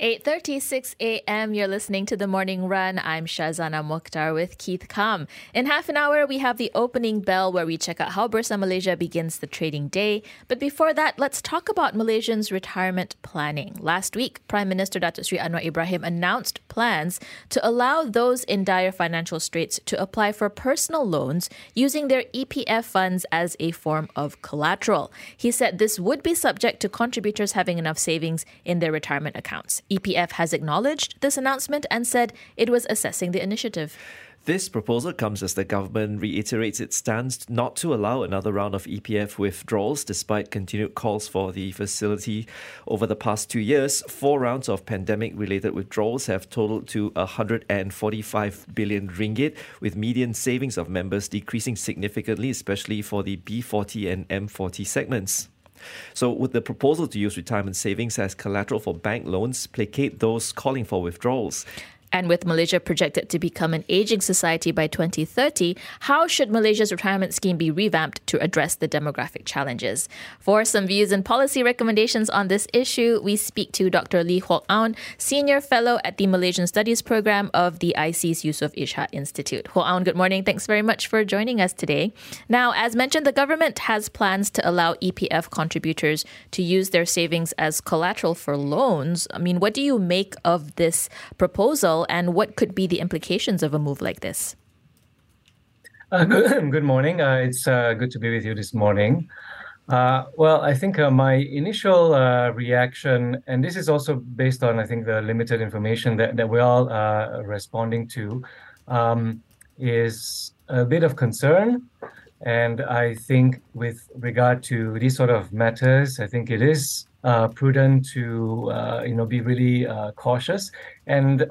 8.36 a.m. You're listening to The Morning Run. I'm Shazana Mukhtar with Keith Kam. In half an hour, we have the opening bell where we check out how Bursa Malaysia begins the trading day. But before that, let's talk about Malaysians' retirement planning. Last week, Prime Minister Datuk Sri Anwar Ibrahim announced plans to allow those in dire financial straits to apply for personal loans using their EPF funds as a form of collateral. He said this would be subject to contributors having enough savings in their retirement accounts. EPF has acknowledged this announcement and said it was assessing the initiative. This proposal comes as the government reiterates its stance not to allow another round of EPF withdrawals despite continued calls for the facility. Over the past two years, four rounds of pandemic related withdrawals have totaled to 145 billion ringgit, with median savings of members decreasing significantly, especially for the B40 and M40 segments. So, would the proposal to use retirement savings as collateral for bank loans placate those calling for withdrawals? And with Malaysia projected to become an aging society by 2030, how should Malaysia's retirement scheme be revamped to address the demographic challenges? For some views and policy recommendations on this issue, we speak to Dr. Lee Hwok Aun, Senior Fellow at the Malaysian Studies Program of the ISEAS Yusof Ishak Institute. Hwok Aun, good morning. Thanks very much for joining us today. Now, as mentioned, the government has plans to allow EPF contributors to use their savings as collateral for loans. I mean, what do you make of this proposal? And what could be the implications of a move like this? Uh, good, good morning. Uh, it's uh, good to be with you this morning. Uh, well, I think uh, my initial uh, reaction, and this is also based on, I think, the limited information that, that we're all responding to, um, is a bit of concern. And I think, with regard to these sort of matters, I think it is prudent to, you know, be really cautious. And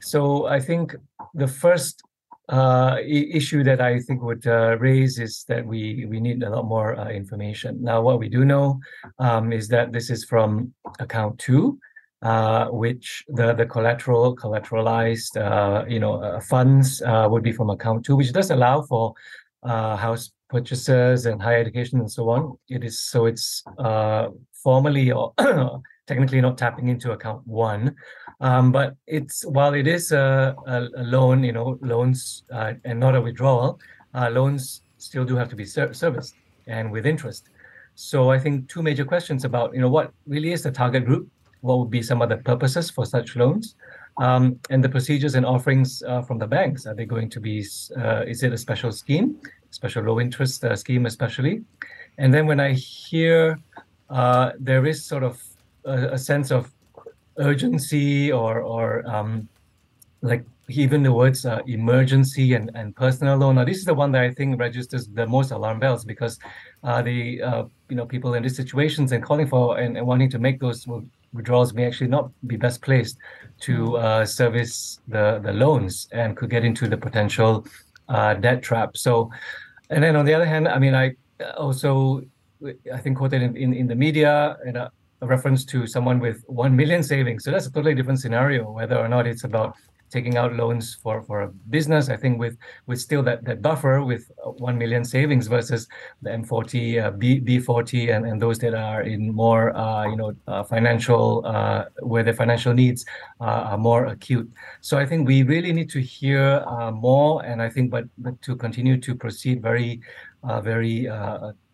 so I think the first uh, issue that I think would uh, raise is that we we need a lot more uh, information. Now, what we do know um, is that this is from account two, uh, which the the collateral collateralized uh, you know uh, funds would be from account two, which does allow for house purchases and higher education and so on. It is so it's formally or technically not tapping into account one. Um, but it's while it is a, a, loan, you know, loans uh, and not a withdrawal, uh, loans still do have to be ser- serviced and with interest. So I think two major questions about you know what really is the target group, what would be some of the purposes for such loans, um, and the procedures and offerings uh, from the banks. Are they going to be? Uh, is it a special scheme, special low interest uh, scheme, especially? And then when I hear uh, there is sort of a, a sense of urgency or or um, like even the words uh, emergency and, and personal loan. Now, this is the one that I think registers the most alarm bells because uh, the uh, you know people in these situations and calling for and, and, wanting to make those withdrawals may actually not be best placed to mm. uh, service the the loans and could get into the potential uh, debt trap. So, and then on the other hand, I mean, I also I think quoted in, in, in the media and a reference to someone with 1 million savings. So that's a totally different scenario, whether or not it's about taking out loans for, for a business. I think with with still that, that buffer with 1 million savings versus the M40, uh, B, B40, and, and those that are in more, uh, you know, uh, financial, uh, where the financial needs uh, are more acute. So I think we really need to hear uh, more. And I think, but, but to continue to proceed very, very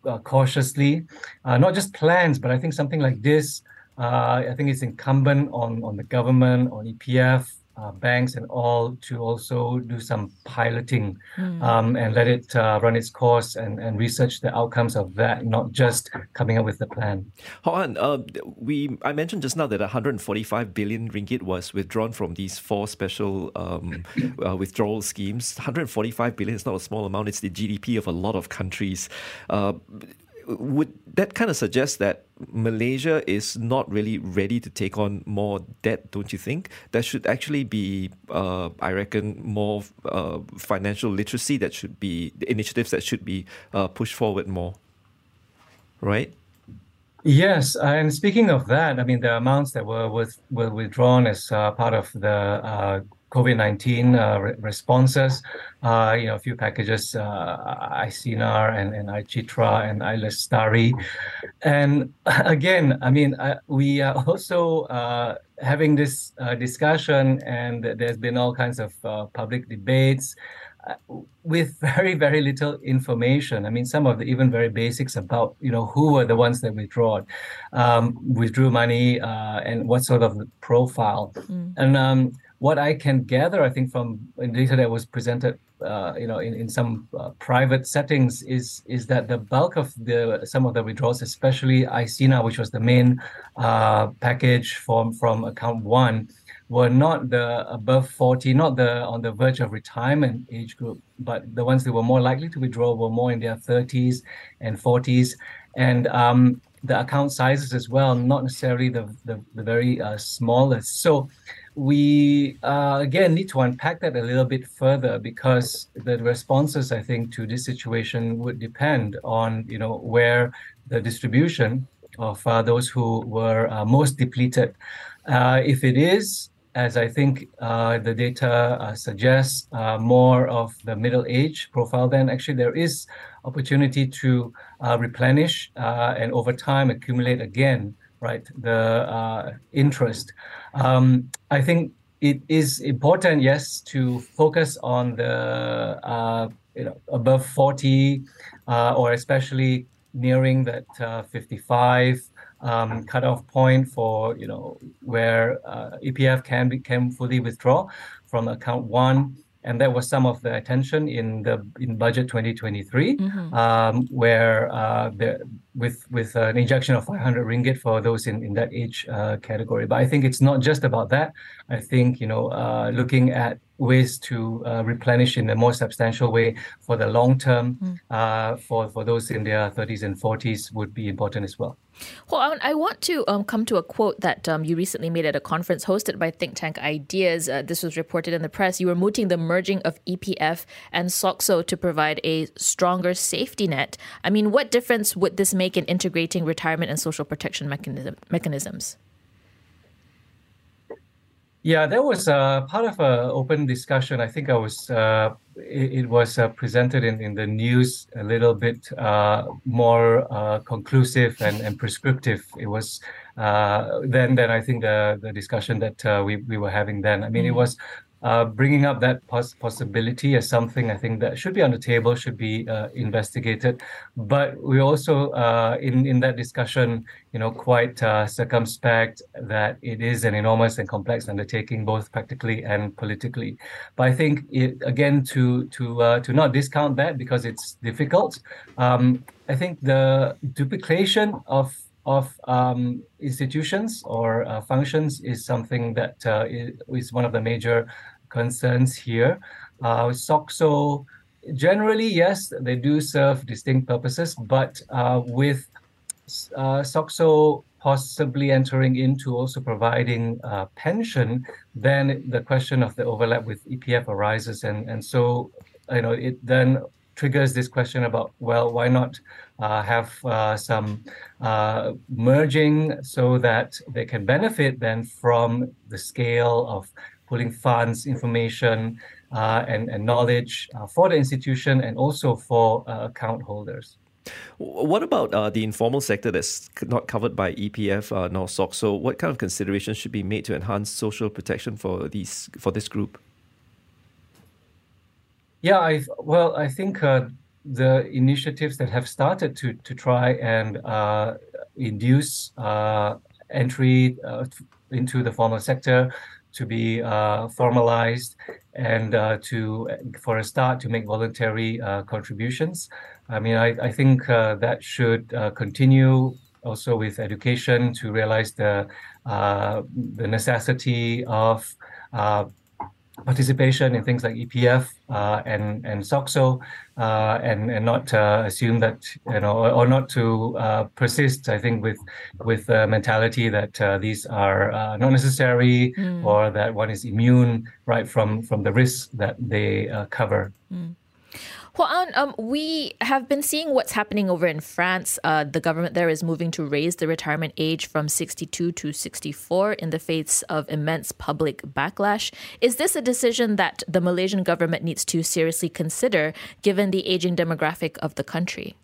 uh, cautiously, uh, not just plans, but I think something like this. Uh, I think it's incumbent on on the government, on EPF, uh, banks and all to also do some piloting mm. um, and let it uh, run its course and, and research the outcomes of that, not just coming up with the plan. Hoan, uh, we I mentioned just now that 145 billion ringgit was withdrawn from these four special um, uh, withdrawal schemes. 145 billion is not a small amount; it's the GDP of a lot of countries. Would that kind of suggest that Malaysia is not really ready to take on more debt, don't you think? There should actually be, uh, I reckon, more uh, financial literacy that should be, initiatives that should be uh, pushed forward more, right? Yes, and speaking of that, I mean, the amounts that were, with, were withdrawn as uh, part of the uh, COVID nineteen uh, re- responses. Uh, you know, a few packages, uh, i-Sinar and and i-Citra and i-Lestari, and again, I mean, we are also having this discussion, and there's been all kinds of public debates with very very little information i mean some of the even very basics about you know who were the ones that withdrew um, withdrew money uh, and what sort of profile mm. and um, what i can gather i think from data that was presented uh, you know in, in some uh, private settings is is that the bulk of the some of the withdrawals especially i-Sinar which was the main uh, package from from account one were not the above 40, not the on the verge of retirement age group, but the ones that were more likely to withdraw were more in their 30s and 40s. And um, the account sizes as well, not necessarily the, the, the very uh, smallest. So we uh, again need to unpack that a little bit further because the responses, I think, to this situation would depend on you know where the distribution of uh, those who were uh, most depleted. Uh, if it is as I think uh, the data uh, suggests, uh, more of the middle age profile, then actually there is opportunity to uh, replenish uh, and over time accumulate again, right, the uh, interest. Um, I think it is important, yes, to focus on the you know above 40 or especially nearing that 55 um, cutoff point for you know where uh, EPF can be, can fully withdraw from account one, and that was some of the attention in the in budget 2023, mm-hmm. um, where uh, the, with with an injection of 500 ringgit for those in in that age uh, category. But I think it's not just about that. I think you know uh, looking at ways to uh, replenish in a more substantial way for the long term mm. uh, for for those in their 30s and 40s would be important as well. Well, I want to um, come to a quote that um, you recently made at a conference hosted by Think Tank Ideas. Uh, this was reported in the press. You were mooting the merging of EPF and SOCSO to provide a stronger safety net. I mean, what difference would this make in integrating retirement and social protection mechanism, mechanisms? Yeah, that was uh, part of an open discussion. I think I was uh, it, it, was uh, presented in, in the news a little bit uh, more uh, conclusive and, and prescriptive. It was uh, then then I think the the discussion that we we were having then. I mean, mm. it was uh, bringing up that pos- possibility as something I think that should be on the table, should be uh, investigated. But we also, uh, in in that discussion, you know, quite uh, circumspect that it is an enormous and complex undertaking, both practically and politically. But I think it again to to uh, to not discount that because it's difficult. Um, I think the duplication of of um, institutions or uh, functions is something that uh, is one of the major concerns here. Uh, SOCSO, generally, yes, they do serve distinct purposes, but uh, with uh, SOCSO possibly entering into also providing uh, pension, then the question of the overlap with EPF arises, and and so you know it then triggers this question about well why not uh, have uh, some uh, merging so that they can benefit then from the scale of pulling funds, information, uh, and, and knowledge uh, for the institution and also for uh, account holders. What about uh, the informal sector that's not covered by EPF uh, nor SOC? So, what kind of considerations should be made to enhance social protection for these for this group? Yeah, I well, I think uh, the initiatives that have started to to try and uh, induce uh, entry uh, into the formal sector to be uh, formalized and uh, to for a start to make voluntary uh, contributions. I mean, I, I think uh, that should uh, continue also with education to realize the uh, the necessity of participation in things like EPF uh, and and SOCSO, uh, and and not uh, assume that you know, or, or not to uh, persist. I think with with the mentality that uh, these are uh, not necessary mm. or that one is immune right from from the risks that they cover. Mm. Well, um, we have been seeing what's happening over in France. Uh, the government there is moving to raise the retirement age from 62 to 64 in the face of immense public backlash. Is this a decision that the Malaysian government needs to seriously consider given the aging demographic of the country?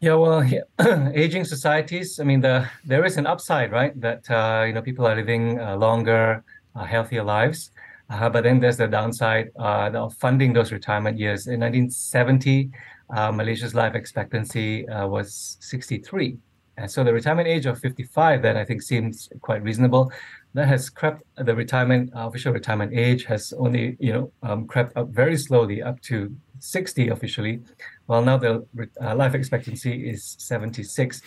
Yeah, well, yeah. aging societies. I mean, the there is an upside, right? That uh, you know people are living uh, longer, uh, healthier lives. Uh, but then there's the downside uh, of funding those retirement years. In 1970, uh, Malaysia's life expectancy was 63. And so the retirement age of 55 that I think seems quite reasonable. That has crept the retirement official retirement age has only you know um, crept up very slowly up to 60 officially, while now the uh, life expectancy is 76.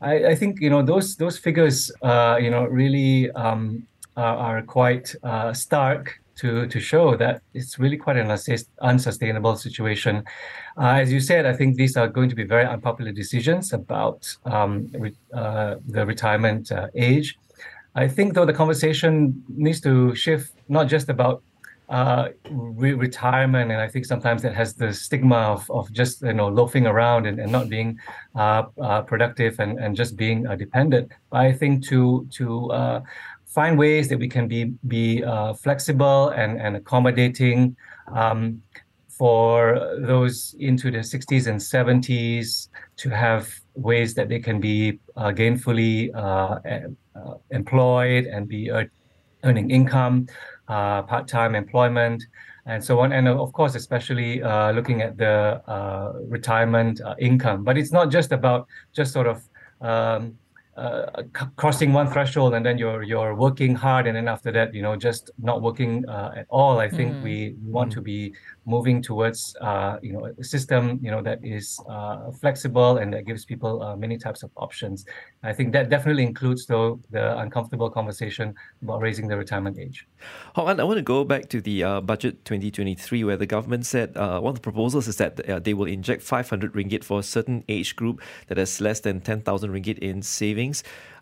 I, I, think you know those those figures uh, you know really um, are, are, quite uh, stark to to show that it's really quite an unsustainable situation. Uh, as you said, I think these are going to be very unpopular decisions about um, re- uh, the retirement uh, age. I think though the conversation needs to shift not just about uh, re- retirement, and I think sometimes it has the stigma of, of just you know loafing around and, and not being uh, uh, productive and, and just being dependent. But I think to to find ways that we can be be uh, flexible and and accommodating um, for those into the 60s and 70s to have ways that they can be gainfully employed and be earning income uh, part-time employment, and so on. And uh, of course, especially uh, looking at the uh, retirement uh, income. But it's not just about just sort of um, uh, crossing one threshold and then you're you're working hard and then after that you know just not working uh, at all i think mm. we want mm. to be moving towards uh, you know a system you know that is uh, flexible and that gives people uh, many types of options i think that definitely includes though the uncomfortable conversation about raising the retirement age Hwok Aun, I want to go back to the uh, budget 2023 where the government said one of the proposals is that they will inject 500 ringgit for a certain age group that has less than 10,000 ringgit in savings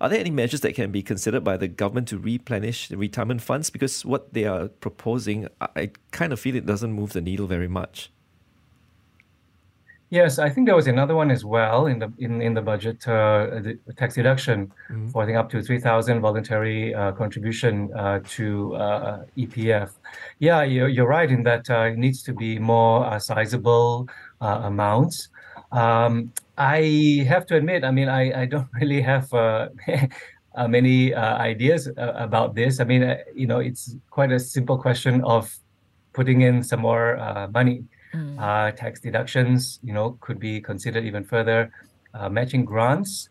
Are there any measures that can be considered by the government to replenish the retirement funds? Because what they are proposing, I kind of feel it doesn't move the needle very much. Yes, I think there was another one as well in the in, in the budget, uh, the tax deduction mm-hmm. for I think up to three thousand voluntary uh, contribution uh, to uh, EPF. Yeah, you're, you're right in that uh, it needs to be more uh, sizable amounts. Um, I have to admit, I mean, I, I don't really have uh, uh, many uh, ideas uh, about this. I mean, uh, you know, it's quite a simple question of putting in some more uh, money. Mm. tax deductions, you know, could be considered even further. matching grants,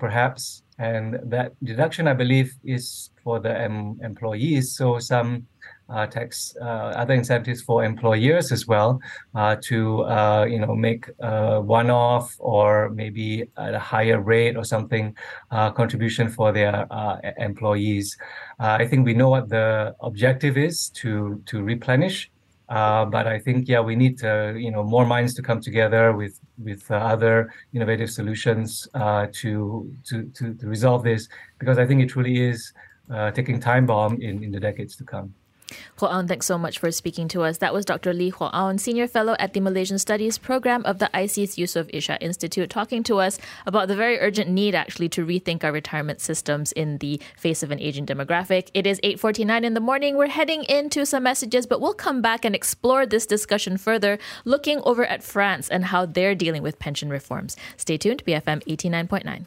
perhaps, and that deduction, I believe, is for the em- employees. So some uh, tax uh, other incentives for employers as well uh, to uh, you know make one-off or maybe at a higher rate or something uh, contribution for their uh, employees. I think we know what the objective is to to replenish. but I think, yeah, we need you know more minds to come together with with other innovative solutions to, to to to resolve this because I think it truly is taking time bomb in in the decades to come. Hwok Aun, thanks so much for speaking to us. That was Dr. Lee Hwok Aun, Senior Fellow at the Malaysian Studies Program of the ISEAS Yusof Ishak Institute, talking to us about the very urgent need actually to rethink our retirement systems in the face of an aging demographic. It is 8.49 in the morning. We're heading into some messages, but we'll come back and explore this discussion further, looking over at France and how they're dealing with pension reforms. Stay tuned, BFM 89.9.